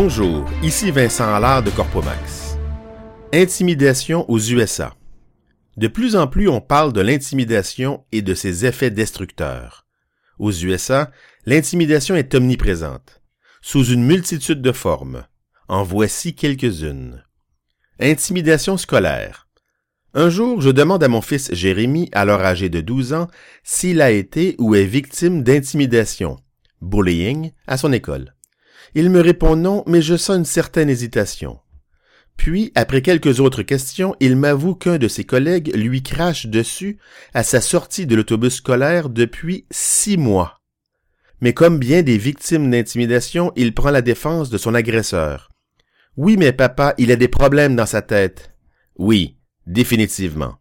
Bonjour, ici Vincent Allard de Corpomax. Intimidation aux USA. De plus en plus on parle de l'intimidation et de ses effets destructeurs. Aux USA, l'intimidation est omniprésente, sous une multitude de formes. En voici quelques-unes. Intimidation scolaire. Un jour, je demande à mon fils Jérémy, alors âgé de 12 ans, s'il a été ou est victime d'intimidation, bullying, à son école. Il me répond non, mais je sens une certaine hésitation. Puis, après quelques autres questions, il m'avoue qu'un de ses collègues lui crache dessus à sa sortie de l'autobus scolaire depuis six mois. Mais comme bien des victimes d'intimidation, il prend la défense de son agresseur. Oui, mais papa, il a des problèmes dans sa tête. Oui, définitivement.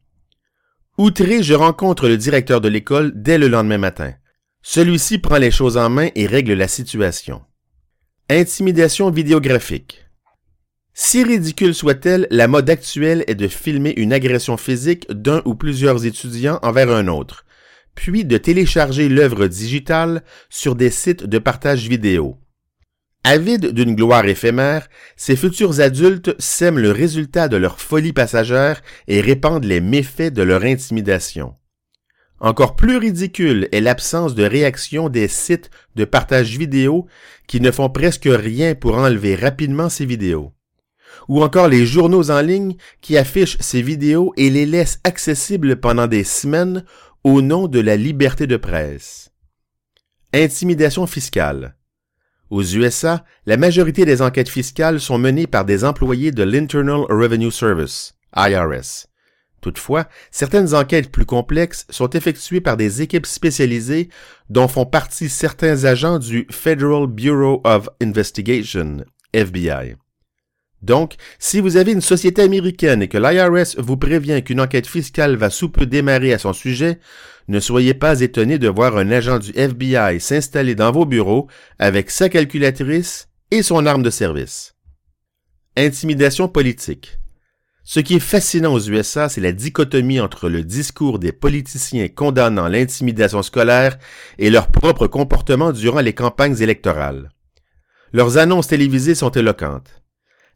Outré, je rencontre le directeur de l'école dès le lendemain matin. Celui-ci prend les choses en main et règle la situation. Intimidation vidéographique. Si ridicule soit-elle, la mode actuelle est de filmer une agression physique d'un ou plusieurs étudiants envers un autre, puis de télécharger l'œuvre digitale sur des sites de partage vidéo. Avides d'une gloire éphémère, ces futurs adultes sèment le résultat de leur folie passagère et répandent les méfaits de leur intimidation. Encore plus ridicule est l'absence de réaction des sites de partage vidéo qui ne font presque rien pour enlever rapidement ces vidéos. Ou encore les journaux en ligne qui affichent ces vidéos et les laissent accessibles pendant des semaines au nom de la liberté de presse. Intimidation fiscale. Aux USA, la majorité des enquêtes fiscales sont menées par des employés de l'Internal Revenue Service, IRS, Toutefois, certaines enquêtes plus complexes sont effectuées par des équipes spécialisées dont font partie certains agents du Federal Bureau of Investigation, FBI. Donc, si vous avez une société américaine et que l'IRS vous prévient qu'une enquête fiscale va sous peu démarrer à son sujet, ne soyez pas étonné de voir un agent du FBI s'installer dans vos bureaux avec sa calculatrice et son arme de service. Intimidation politique. Ce qui est fascinant aux USA, c'est la dichotomie entre le discours des politiciens condamnant l'intimidation scolaire et leur propre comportement durant les campagnes électorales. Leurs annonces télévisées sont éloquentes.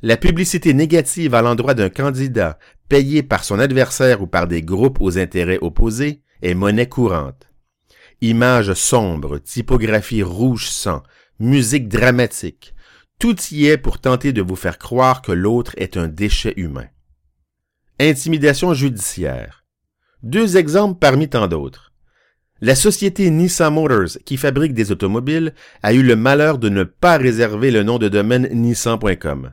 La publicité négative à l'endroit d'un candidat payé par son adversaire ou par des groupes aux intérêts opposés est monnaie courante. Images sombres, typographie rouge sang, musique dramatique, tout y est pour tenter de vous faire croire que l'autre est un déchet humain. Intimidation judiciaire. Deux exemples parmi tant d'autres. La société Nissan Motors, qui fabrique des automobiles, a eu le malheur de ne pas réserver le nom de domaine nissan.com.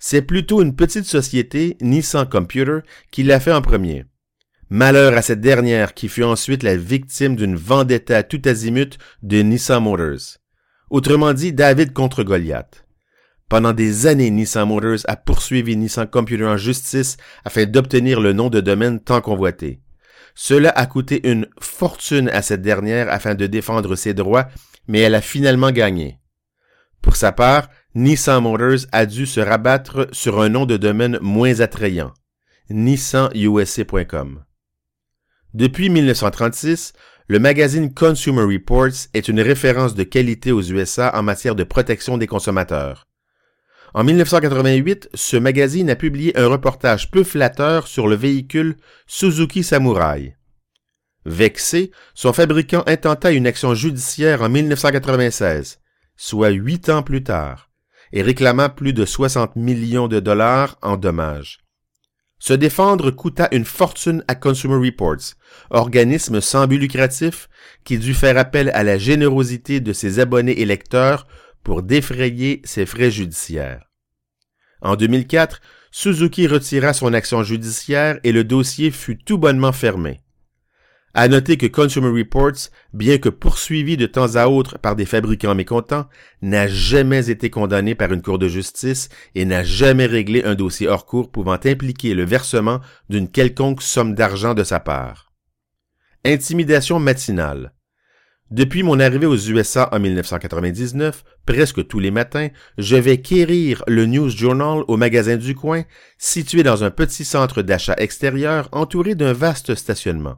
C'est plutôt une petite société, Nissan Computer, qui l'a fait en premier. Malheur à cette dernière qui fut ensuite la victime d'une vendetta tout azimut de Nissan Motors. Autrement dit, David contre Goliath. Pendant des années, Nissan Motors a poursuivi Nissan Computer en justice afin d'obtenir le nom de domaine tant convoité. Cela a coûté une fortune à cette dernière afin de défendre ses droits, mais elle a finalement gagné. Pour sa part, Nissan Motors a dû se rabattre sur un nom de domaine moins attrayant, nissanusa.com. Depuis 1936, le magazine Consumer Reports est une référence de qualité aux USA en matière de protection des consommateurs. En 1988, ce magazine a publié un reportage peu flatteur sur le véhicule Suzuki Samurai. Vexé, son fabricant intenta une action judiciaire en 1996, soit huit ans plus tard, et réclama plus de 60 millions de dollars en dommages. Se défendre coûta une fortune à Consumer Reports, organisme sans but lucratif qui dut faire appel à la générosité de ses abonnés et lecteurs pour défrayer ses frais judiciaires. En 2004, Suzuki retira son action judiciaire et le dossier fut tout bonnement fermé. À noter que Consumer Reports, bien que poursuivi de temps à autre par des fabricants mécontents, n'a jamais été condamné par une cour de justice et n'a jamais réglé un dossier hors cours pouvant impliquer le versement d'une quelconque somme d'argent de sa part. Intimidation matinale. Depuis mon arrivée aux USA en 1999, presque tous les matins, je vais quérir le News Journal au magasin du coin, situé dans un petit centre d'achat extérieur entouré d'un vaste stationnement.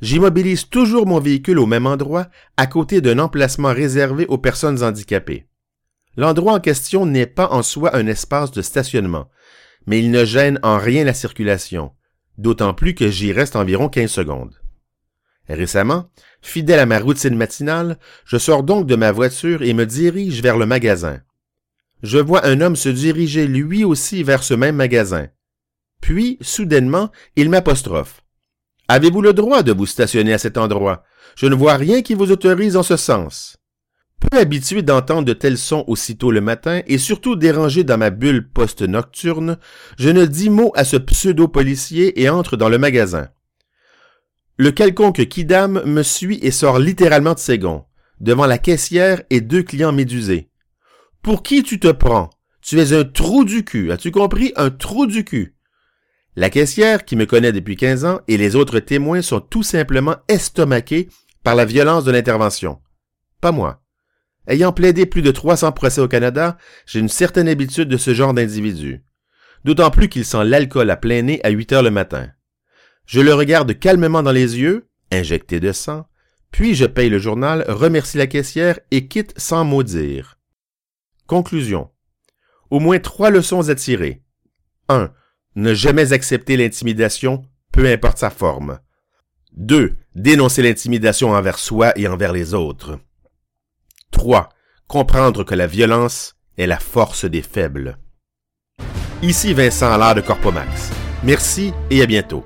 J'immobilise toujours mon véhicule au même endroit, à côté d'un emplacement réservé aux personnes handicapées. L'endroit en question n'est pas en soi un espace de stationnement, mais il ne gêne en rien la circulation, d'autant plus que j'y reste environ 15 secondes. Récemment, fidèle à ma routine matinale, je sors donc de ma voiture et me dirige vers le magasin. Je vois un homme se diriger lui aussi vers ce même magasin. Puis, soudainement, il m'apostrophe. Avez-vous le droit de vous stationner à cet endroit? Je ne vois rien qui vous autorise en ce sens. Peu habitué d'entendre de tels sons aussitôt le matin et surtout dérangé dans ma bulle post-nocturne, je ne dis mot à ce pseudo-policier et entre dans le magasin. Le quelconque Kidam me suit et sort littéralement de ses gonds, devant la caissière et deux clients médusés. Pour qui tu te prends? Tu es un trou du cul, as-tu compris? Un trou du cul. La caissière, qui me connaît depuis 15 ans, et les autres témoins sont tout simplement estomaqués par la violence de l'intervention. Pas moi. Ayant plaidé plus de 300 procès au Canada, j'ai une certaine habitude de ce genre d'individu. D'autant plus qu'il sent l'alcool à plein nez à 8 heures le matin. Je le regarde calmement dans les yeux, injecté de sang, puis je paye le journal, remercie la caissière et quitte sans mot dire. Conclusion. Au moins trois leçons à tirer. 1. Ne jamais accepter l'intimidation, peu importe sa forme. 2. Dénoncer l'intimidation envers soi et envers les autres. 3. Comprendre que la violence est la force des faibles. Ici Vincent Allard de Corpomax. Merci et à bientôt.